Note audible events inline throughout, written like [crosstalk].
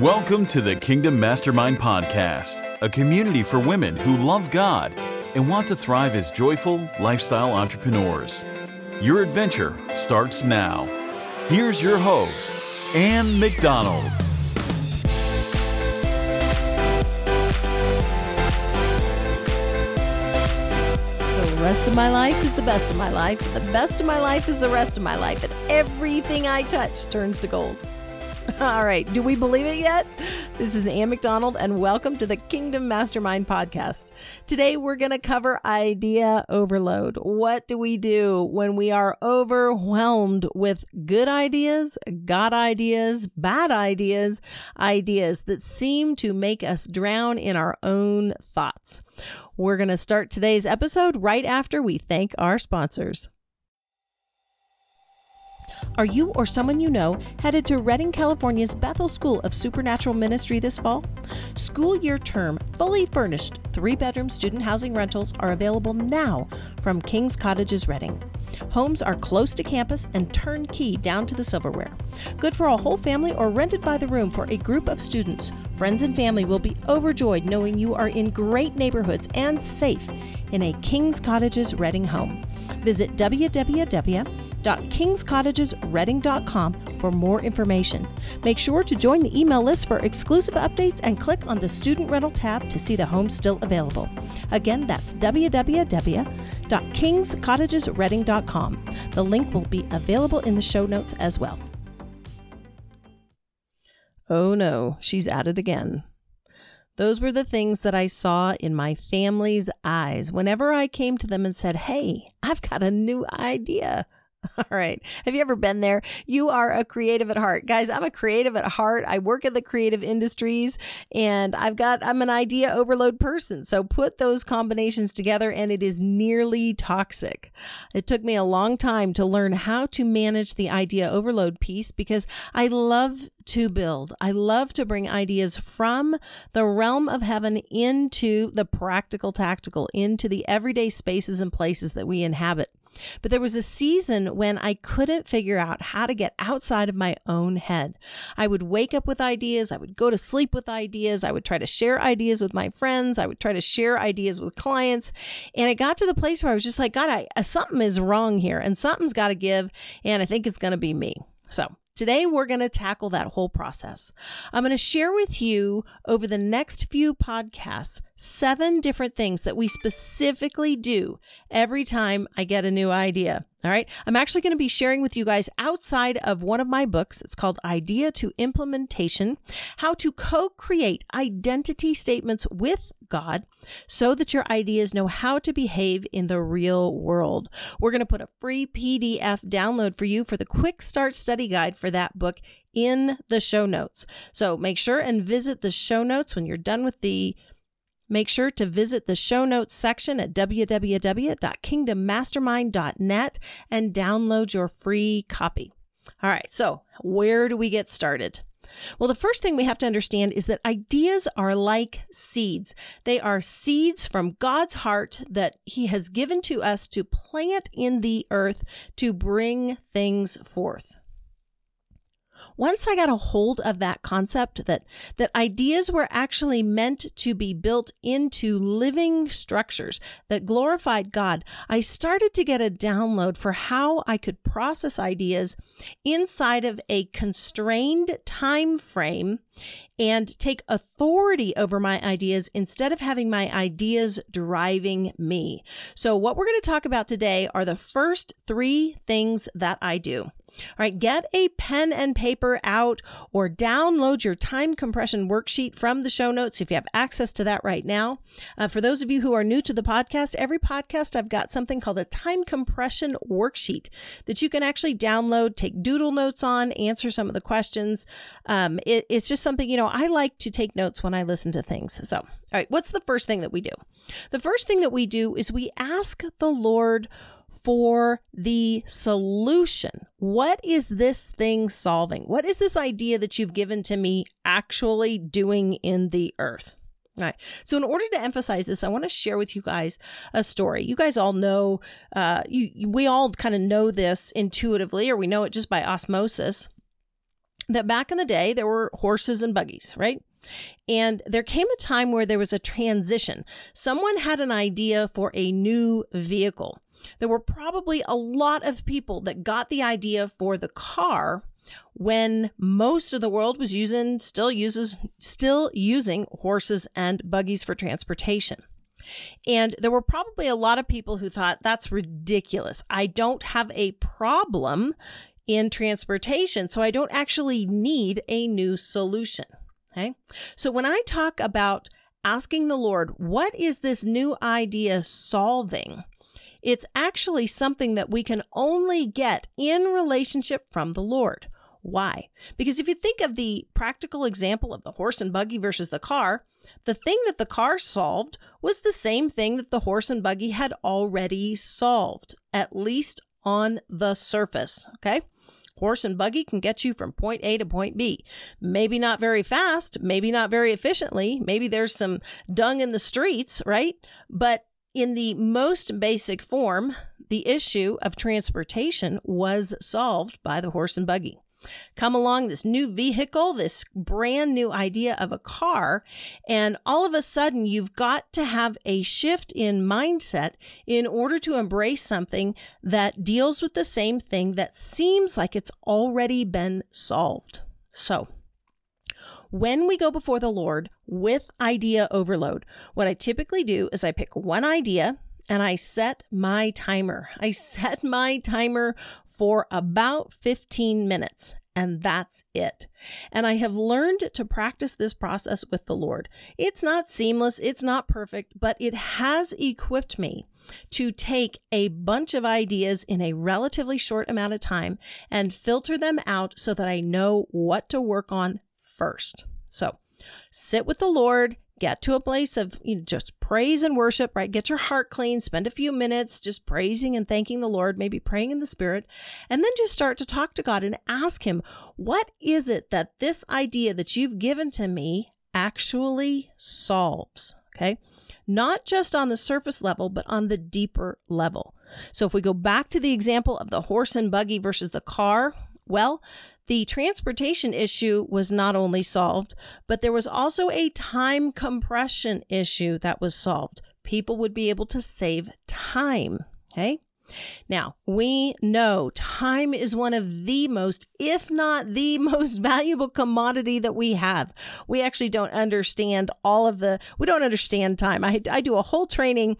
Welcome to the Kingdom Mastermind Podcast, a community for women who love God and want to thrive as joyful lifestyle entrepreneurs. Your adventure starts now. Here's your host, Ann McDonald. The rest of my life is the best of my life. The best of my life is the rest of my life. And everything I touch turns to gold. [laughs] All right. Do we believe it yet? This is Ann McDonald, and welcome to the Kingdom Mastermind Podcast. Today, we're going to cover idea overload. What do we do when we are overwhelmed with good ideas, God ideas, bad ideas, ideas that seem to make us drown in our own thoughts? We're going to start today's episode right after we thank our sponsors. Are you or someone you know headed to Redding, California's Bethel School of Supernatural Ministry this fall? School year term, fully furnished, three bedroom student housing rentals are available now from King's Cottages Redding. Homes are close to campus and turnkey down to the silverware. Good for a whole family or rented by the room for a group of students. Friends and family will be overjoyed knowing you are in great neighborhoods and safe in a King's Cottages Redding home. Visit www.kingscottagesredding.com for more information. Make sure to join the email list for exclusive updates and click on the student rental tab to see the homes still available. Again, that's www.kingscottagesredding.com. The link will be available in the show notes as well. Oh no, she's at it again. Those were the things that I saw in my family's eyes whenever I came to them and said, Hey, I've got a new idea. [laughs] All right. Have you ever been there? You are a creative at heart. Guys, I'm a creative at heart. I work in the creative industries and I've got, I'm an idea overload person. So put those combinations together and it is nearly toxic. It took me a long time to learn how to manage the idea overload piece because I love to build. I love to bring ideas from the realm of heaven into the practical, tactical, into the everyday spaces and places that we inhabit. But there was a season when I couldn't figure out how to get outside of my own head. I would wake up with ideas. I would go to sleep with ideas. I would try to share ideas with my friends. I would try to share ideas with clients. And it got to the place where I was just like, God, I, something is wrong here and something's got to give. And I think it's going to be me. So Today, we're going to tackle that whole process. I'm going to share with you over the next few podcasts seven different things that we specifically do every time I get a new idea. All right. I'm actually going to be sharing with you guys outside of one of my books. It's called Idea to Implementation How to Co Create Identity Statements with God so that your ideas know how to behave in the real world. We're going to put a free PDF download for you for the quick start study guide for that book in the show notes. So make sure and visit the show notes when you're done with the Make sure to visit the show notes section at www.kingdommastermind.net and download your free copy. All right, so where do we get started? Well, the first thing we have to understand is that ideas are like seeds. They are seeds from God's heart that He has given to us to plant in the earth to bring things forth once I got a hold of that concept that that ideas were actually meant to be built into living structures that glorified God, I started to get a download for how I could process ideas inside of a constrained time frame and take authority over my ideas instead of having my ideas driving me. So, what we're going to talk about today are the first three things that I do. All right, get a pen and paper out or download your time compression worksheet from the show notes if you have access to that right now. Uh, for those of you who are new to the podcast, every podcast I've got something called a time compression worksheet that you can actually download, take doodle notes on, answer some of the questions. Um, it, it's just something, you know, I like to take notes when I listen to things. So, all right, what's the first thing that we do? The first thing that we do is we ask the Lord for the solution. What is this thing solving? What is this idea that you've given to me actually doing in the earth? All right. So, in order to emphasize this, I want to share with you guys a story. You guys all know, uh, you we all kind of know this intuitively, or we know it just by osmosis. That back in the day there were horses and buggies, right? And there came a time where there was a transition. Someone had an idea for a new vehicle. There were probably a lot of people that got the idea for the car when most of the world was using still uses still using horses and buggies for transportation. And there were probably a lot of people who thought that's ridiculous. I don't have a problem in transportation, so I don't actually need a new solution. Okay. So when I talk about asking the Lord, what is this new idea solving? It's actually something that we can only get in relationship from the Lord. Why? Because if you think of the practical example of the horse and buggy versus the car, the thing that the car solved was the same thing that the horse and buggy had already solved, at least on the surface. Okay. Horse and buggy can get you from point A to point B. Maybe not very fast, maybe not very efficiently, maybe there's some dung in the streets, right? But in the most basic form, the issue of transportation was solved by the horse and buggy come along this new vehicle, this brand new idea of a car, and all of a sudden you've got to have a shift in mindset in order to embrace something that deals with the same thing that seems like it's already been solved. So, when we go before the Lord with idea overload, what I typically do is I pick one idea and I set my timer. I set my timer for about 15 minutes and that's it. And I have learned to practice this process with the Lord. It's not seamless, it's not perfect, but it has equipped me to take a bunch of ideas in a relatively short amount of time and filter them out so that I know what to work on first. So, sit with the Lord, get to a place of you know, just praise and worship, right? Get your heart clean, spend a few minutes just praising and thanking the Lord, maybe praying in the Spirit, and then just start to talk to God and ask Him, what is it that this idea that you've given to me actually solves? Okay. Not just on the surface level, but on the deeper level. So if we go back to the example of the horse and buggy versus the car, well, the transportation issue was not only solved, but there was also a time compression issue that was solved. People would be able to save time. Okay. Now, we know time is one of the most, if not the [laughs] most valuable commodity that we have. We actually don't understand all of the, we don't understand time. I, I do a whole training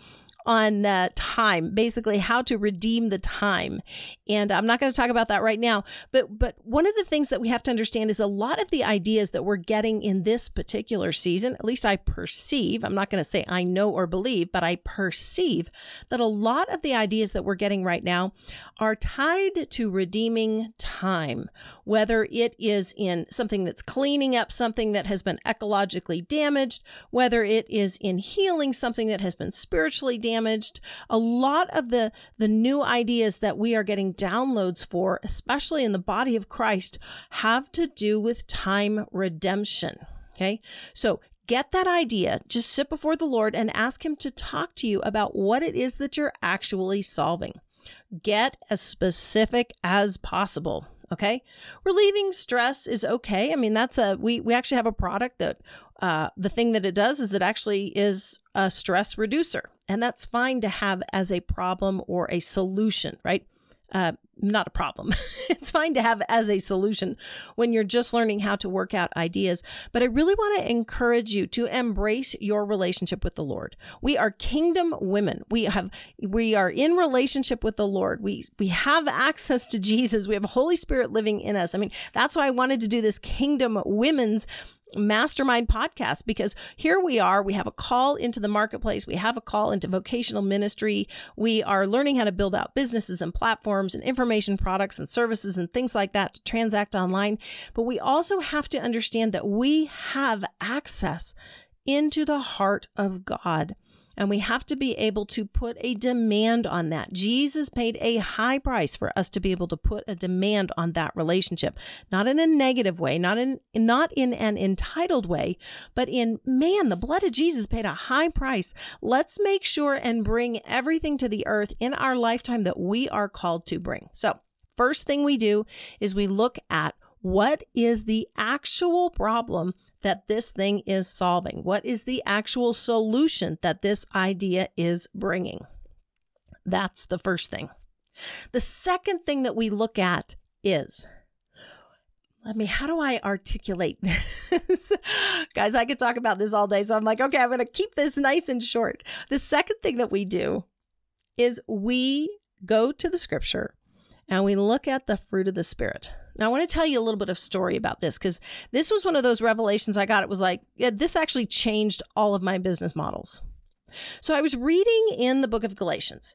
on uh, time, basically how to redeem the time. And I'm not going to talk about that right now, but but one of the things that we have to understand is a lot of the ideas that we're getting in this particular season, at least I perceive, I'm not going to say I know or believe, but I perceive that a lot of the ideas that we're getting right now are tied to redeeming time, whether it is in something that's cleaning up something that has been ecologically damaged, whether it is in healing something that has been spiritually damaged damaged. A lot of the, the new ideas that we are getting downloads for, especially in the body of Christ, have to do with time redemption. Okay. So get that idea, just sit before the Lord and ask Him to talk to you about what it is that you're actually solving. Get as specific as possible. Okay. Relieving stress is okay. I mean, that's a, we, we actually have a product that uh, the thing that it does is it actually is a stress reducer. And that's fine to have as a problem or a solution, right? Uh, not a problem. [laughs] it's fine to have as a solution when you're just learning how to work out ideas. But I really want to encourage you to embrace your relationship with the Lord. We are kingdom women. We have, we are in relationship with the Lord. We, we have access to [laughs] Jesus. We have Holy Spirit living in us. I mean, that's why I wanted to do this kingdom women's mastermind podcast because here we are. We have a call into the marketplace. We have a call into vocational ministry. We are learning how to build out businesses and platforms and information products and services and things like that to transact online. But we also have to understand that we have access into the heart of God and we have to be able to put a demand on that. Jesus paid a high price for us to be able to put a demand on that relationship, not in a negative way, not in, not in an entitled way, but in, man, the blood of Jesus paid a high price. Let's make sure and bring everything to the earth in our lifetime that we are called to bring. So first thing we do is we look at What is the actual problem that this thing is solving? What is the actual solution that this idea is bringing? That's the first thing. The second thing that we look at is let me, how do I articulate this? [laughs] Guys, I could talk about this all day. So I'm like, okay, I'm going to keep this nice and short. The second thing that we do is we go to the scripture and we look at the fruit of the Spirit. Now, I want to tell you a little bit of story about this because this was one of those revelations I got. It was like, yeah, this actually changed all of my business models. So I was reading in the book of Galatians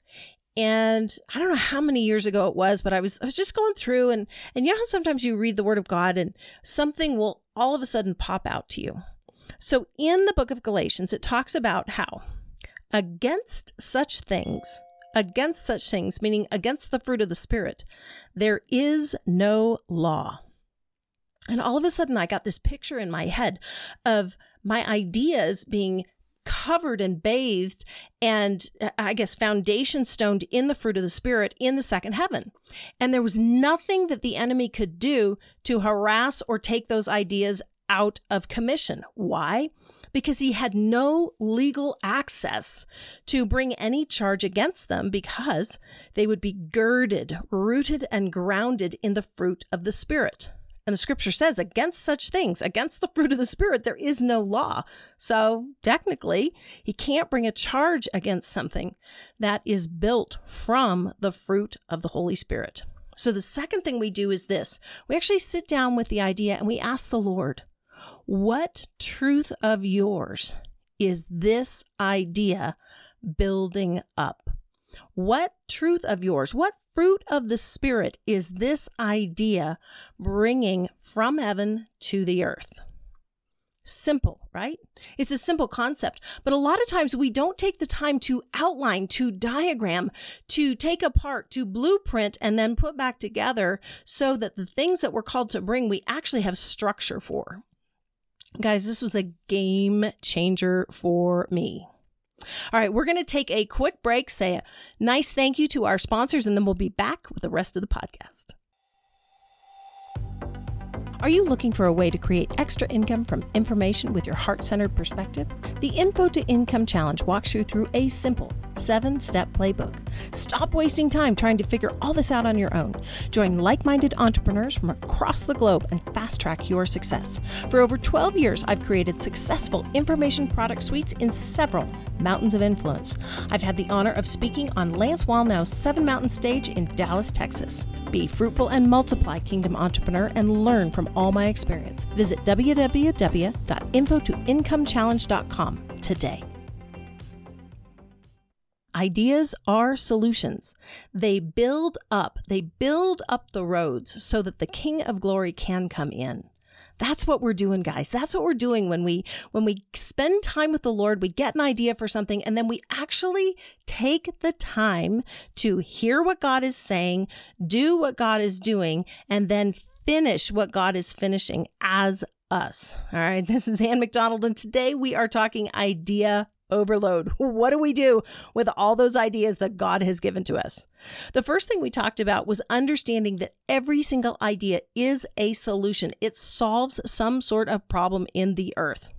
and I don't know how many years ago it was, but I was I was just going through and and you know how sometimes you read the word of God and something will all of a sudden pop out to you. So in the book of Galatians it talks about how against such things against such things, meaning against the fruit of the Spirit, there is no law. And all of a sudden, I got this picture in my head of my ideas being covered and bathed and uh, I guess foundation stoned in the fruit of the Spirit in the second heaven. And there was nothing that the enemy could do to harass or take those ideas out of commission. Why? Because he had no legal access to bring any charge against them because they would be girded, rooted, and grounded in the fruit of the Spirit. And the scripture says, against such things, against the fruit of the Spirit, there is no law. So technically, he can't bring a charge against something that is built from the fruit of the Holy Spirit. So the second thing we do is this we actually sit down with the idea and we ask the Lord, what truth of yours is this idea building up? What truth of yours, what fruit of the Spirit is this idea bringing from heaven to the earth? Simple, right? It's a simple concept, but a lot of times we don't take the time to outline, to diagram, to take apart, to blueprint, and then put back together so that the things that we're called to bring, we actually have structure for. Guys, this was a game changer for me. All right, we're going to take a quick break, say a nice thank you to our sponsors, and then we'll be back with the rest of the podcast. Are you looking for a way to create extra income from information with your heart centered perspective? The Info to Income Challenge walks you through a simple seven step playbook. Stop wasting time trying to figure all this out on your own. Join like minded entrepreneurs from across the globe and fast track your success. For over 12 years, I've created successful information product suites in several mountains of influence. I've had the honor of speaking on Lance Wallnau's Seven Mountain stage in Dallas, Texas. Be fruitful and multiply, Kingdom Entrepreneur, and learn from all my experience. Visit www.infotoincomechallenge.com today. Ideas are solutions. They build up, they build up the roads so that the King of Glory can come in. That's what we're doing, guys. That's what we're doing when we when we spend time with the Lord, we get an idea for something and then we actually take the time to hear what God is saying, do what God is doing, and then finish what God is finishing as us. All right, [laughs] this is Ann McDonald, and today we are talking idea overload. [laughs] What do we do with all those ideas that God has given to us? The first thing we talked about was understanding that every single idea is a solution, it solves some sort of problem in the earth.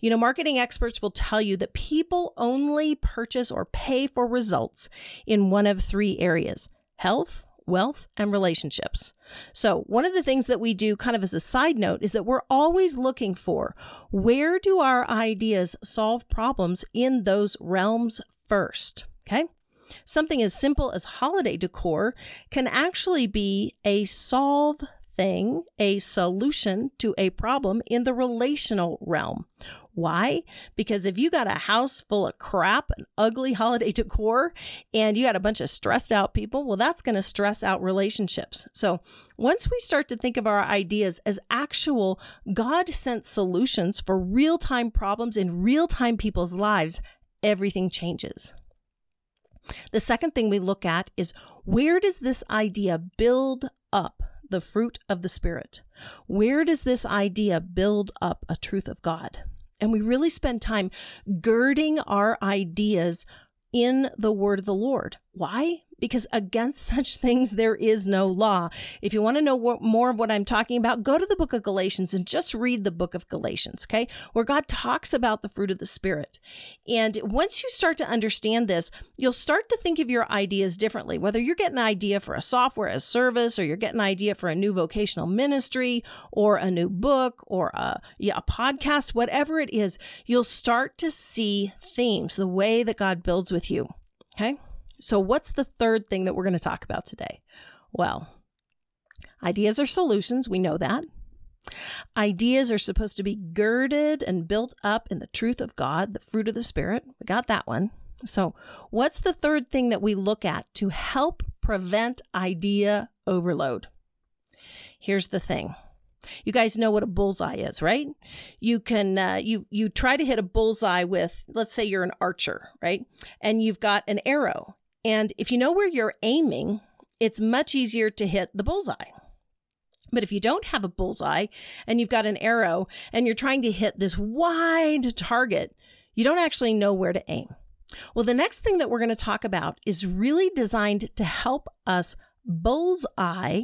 You know, marketing experts will tell you that people only purchase or pay for results in one of three areas health, wealth, and relationships. So, one of the things that we do, kind of as a side note, is that we're always looking for where do our ideas solve problems in those realms first? Okay. Something as simple as holiday decor can actually be a solve thing, a solution to a problem in the relational realm. Why? Because if you got a house full of crap and ugly [laughs] holiday decor and you got a bunch of stressed out people, well, that's going to stress out relationships. So once we start to think of our ideas as actual God sent solutions for real time problems in real time people's lives, everything changes. The second thing we look at is where does this idea build up the fruit of the Spirit? Where does this idea build up a truth of God? and we really spend time girding our ideas in the word of the Lord. Why? Because against [laughs] such things, there is no law. If you want to know what, more of what I'm talking about, go to the book of Galatians and just read the book of Galatians, okay? Where God talks about the fruit of the Spirit. And once you start to understand this, you'll start to think of your ideas differently. Whether you're getting an idea for a software as service, or you're getting an idea for a new vocational ministry, or a new book, or a, yeah, a podcast, whatever it is, you'll start to see themes, the way that God builds with you, okay? So, what's the third thing that we're going to talk about today? Well, ideas are solutions. We know that. Ideas are supposed to be girded and built up in the truth of God, the fruit of the Spirit. We got that one. So, what's the third thing that we look at to help prevent idea overload? Here's the thing. You guys know what a bullseye is, right? You can uh, you you try to hit a bullseye with let's say you're an archer, right? And you've got an arrow and if you know where you're aiming, it's much easier to hit the bullseye. But if you don't have a bullseye and you've got an arrow and you're trying to hit this wide target, you don't actually know where to aim. Well, the next thing that we're going to talk about is really designed to help us bullseye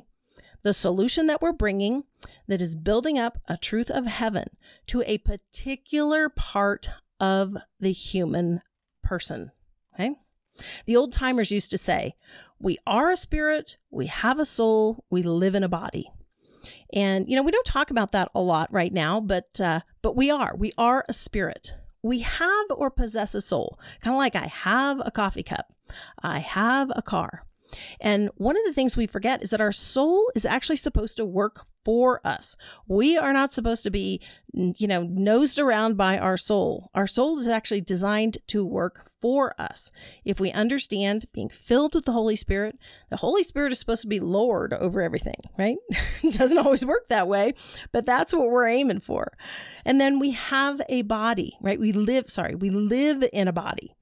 the solution that we're bringing that is building up a truth of heaven to a particular part of the human person. Okay? The old timers used to say, We are a spirit, we have a soul, we live in a body. And you know, we don't talk about that a lot right now, but uh, but we are. We are a spirit. We have or possess a soul. Kind of like I have a coffee cup. I have a car. And one of the things we forget is that our soul is actually supposed to work for us. We are not supposed to be, you know, nosed around by our soul. Our soul is actually designed to work for us. If we understand being filled with the Holy Spirit, the Holy Spirit is supposed to be Lord over everything, right? [laughs] it doesn't always work that way, but that's what we're aiming for. And then we have a body, right? We live, sorry, we live in a body.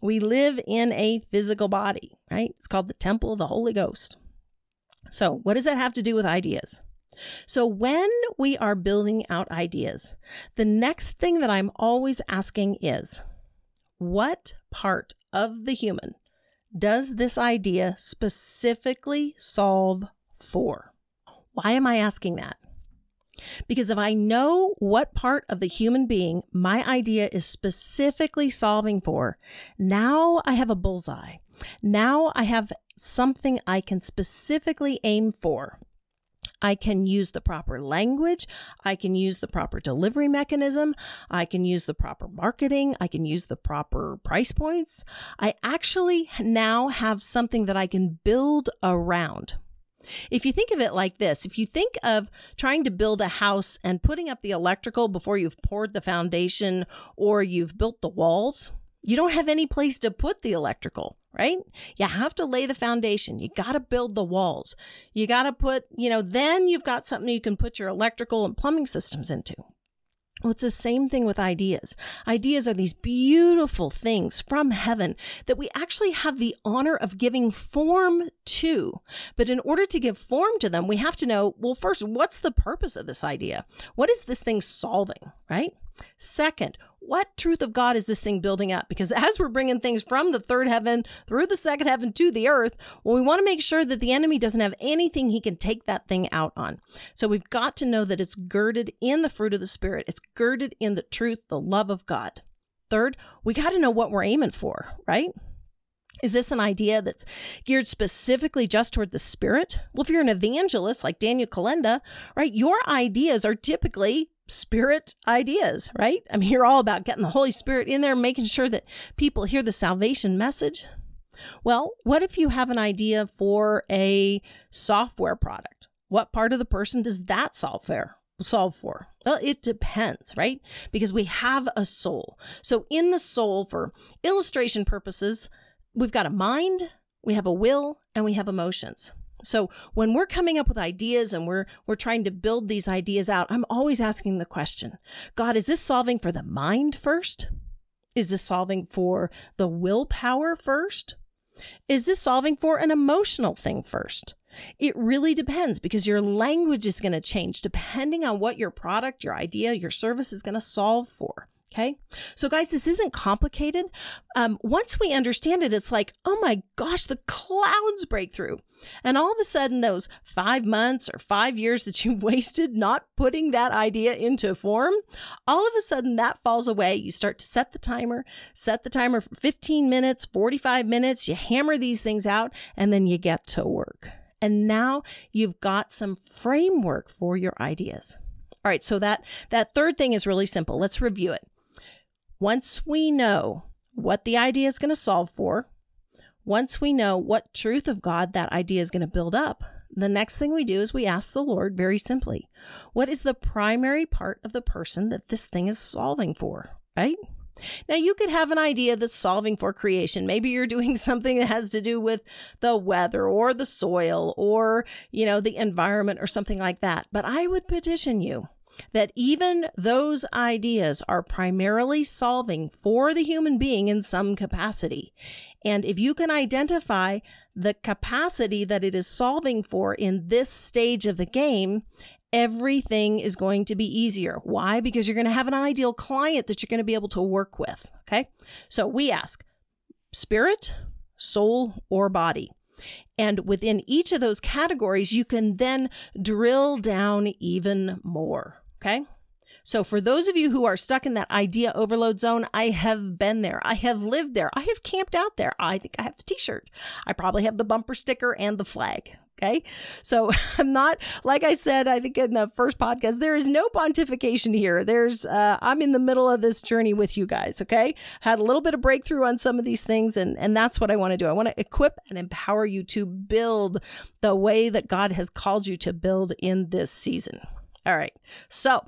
We live in a physical body, right? It's called the temple of the Holy Ghost. So, what does that have to do with ideas? So, when we are building out ideas, the next thing that I'm always asking is what part of the human does this idea specifically solve for? Why am I asking that? Because if I know what part of the human being my idea is specifically solving for, now I have a bullseye. Now I have something I can specifically aim for. I can use the proper language. I can use the proper delivery mechanism. I can use the proper marketing. I can use the proper price points. I actually now have something that I can build around. If you think of it like this, if you think of trying to build a house and putting up the electrical before you've poured the foundation or you've built the walls, you don't have any place to put the electrical, right? You have to lay the foundation. You got to build the walls. You got to put, you know, then you've got something you can put your electrical and plumbing systems into. Well, it's the same thing with ideas. Ideas are these beautiful things from heaven that we actually have the honor of giving form to. But in order to give form to them, we have to know, well, first, what's the purpose of this idea? What is this thing solving, right? Second, what truth of God is this thing building up? Because as we're bringing things from the third heaven through the second heaven to the earth, well, we want to make sure that the enemy doesn't have anything he can take that thing out on. So we've got to know that it's girded in the fruit of the Spirit, it's girded in the truth, the love of God. Third, we got to know what we're aiming for, right? Is this an idea that's geared specifically just toward the spirit? Well, if you're an evangelist like Daniel Kolenda, right, your ideas are typically spirit ideas, right? I mean, you're all about getting the Holy Spirit in there, making sure that people hear the salvation message. Well, what if you have an idea for a software product? What part of the person does that solve for? Solve for? Well, it depends, right? Because we have a soul. So, in the soul, for illustration purposes, we've got a mind, we have a will, and we have emotions. So when we're coming up with ideas and we're we're trying to build these ideas out, I'm always asking the question, God, is this solving for the mind first? Is this solving for the willpower first? Is this solving for an emotional thing first? It really depends because your language is going to change depending on what your product, your idea, your service is going to solve for. Okay. So, guys, this isn't complicated. Um, once we understand it, it's like, oh my gosh, the clouds break through. And all of a sudden, those five months or five years that you [laughs] wasted not putting that idea into form, all of a sudden that falls away. You start to set the timer, set the timer for 15 minutes, 45 minutes. You hammer these things out, and then you get to work. And now you've got some framework for your ideas. All right, so that that third thing is really simple. Let's review it. Once we know what the idea is going to solve for, once we know what truth of God that idea is going to build up, the next thing we do is we ask the Lord very simply, what is the primary part of the person that this thing is solving for, right? Now, you could have an idea that's solving for creation. Maybe you're doing [laughs] something that has to do with the weather or the soil or, you know, the environment or something like that. But I would petition you that even those ideas are primarily solving for the human being in some capacity. And if you can identify the capacity that it is solving for in this stage of the game, everything is going to be easier. Why? Because you're going to have an ideal client that you're going to be able to work with. Okay. So we ask spirit, soul, or body. And within each of those categories, you can then drill down even more. Okay. So, for those of you who are stuck in that idea overload zone, I have been there. I have lived there. I have camped out there. I think I have the t shirt. I probably have the bumper sticker and the flag. Okay. So [laughs] I'm not, like I said, I think in the first podcast, there is no pontification here. There's, uh, I'm in the middle of this journey with you guys. Okay. Had a little bit of breakthrough on some of these things. And, and that's what I want to do. I want to equip and empower you to build the way that God has called you to build in this season. All right. So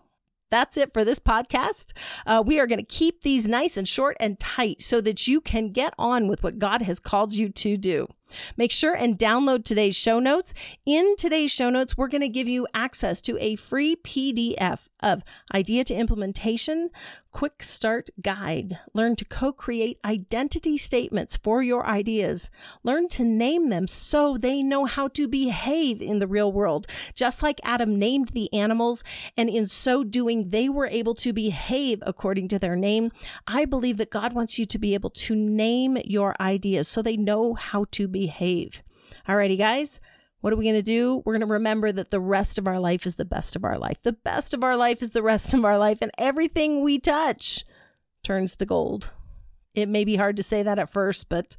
that's it for this podcast. Uh, we are going to keep these nice and short and tight so that you can get on with what God has called you to do. Make sure and download today's show notes. In today's show notes, we're going to give you access to a free PDF of idea to implementation quick start guide. Learn to co create identity statements for your ideas. Learn to name them so they know how to behave in the real world, just like Adam named the animals, and in so doing, they were able to behave according to their name. I believe that God wants you to be able to name your ideas so they know how to behave. Alrighty, guys. What are we going to do? We're going to remember that the rest of our life is the best of our life. The best of our life is the rest of our life, and everything we touch turns to gold. It may be hard to say that at first, but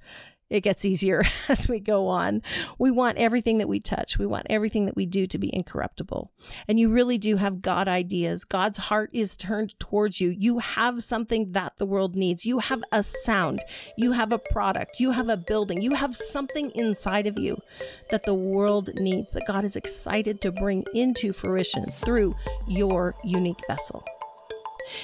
it gets easier [laughs] as we go on. We want everything that we touch, we want everything that we do to be incorruptible. And you really do have God ideas. God's heart is turned towards you. You have something that the world needs. You have a sound, you have a product, you have a building, you have something inside of you that the world needs, that God is excited to bring into fruition through your unique vessel.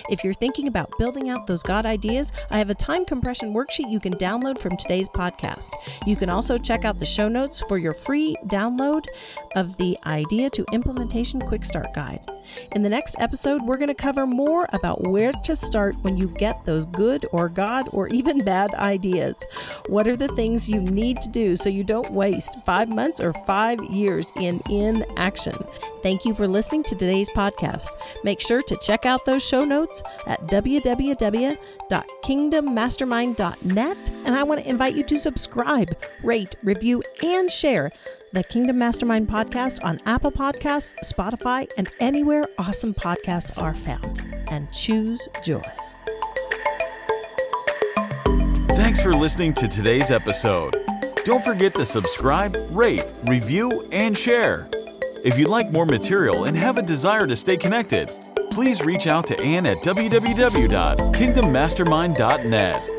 If you're thinking about building out those God ideas, I have a time compression worksheet you can download from today's podcast. You can also check out the show notes for your free download of the Idea to Implementation Quick Start Guide. In the next episode, we're going to cover more about where to start when you get those good or God or even bad ideas. What are the things you need to do so you don't waste five months or five years in inaction? Thank you for listening to today's podcast. Make sure to check out those show notes at www.kingdommastermind.net. And I want to invite you to subscribe, rate, review, and share the Kingdom Mastermind podcast on Apple Podcasts, Spotify, and anywhere awesome podcasts are found. And choose joy. Thanks for listening to today's episode. Don't forget to subscribe, rate, review, and share. If you'd like more material and have a desire to stay connected, please reach out to Ann at www.kingdommastermind.net.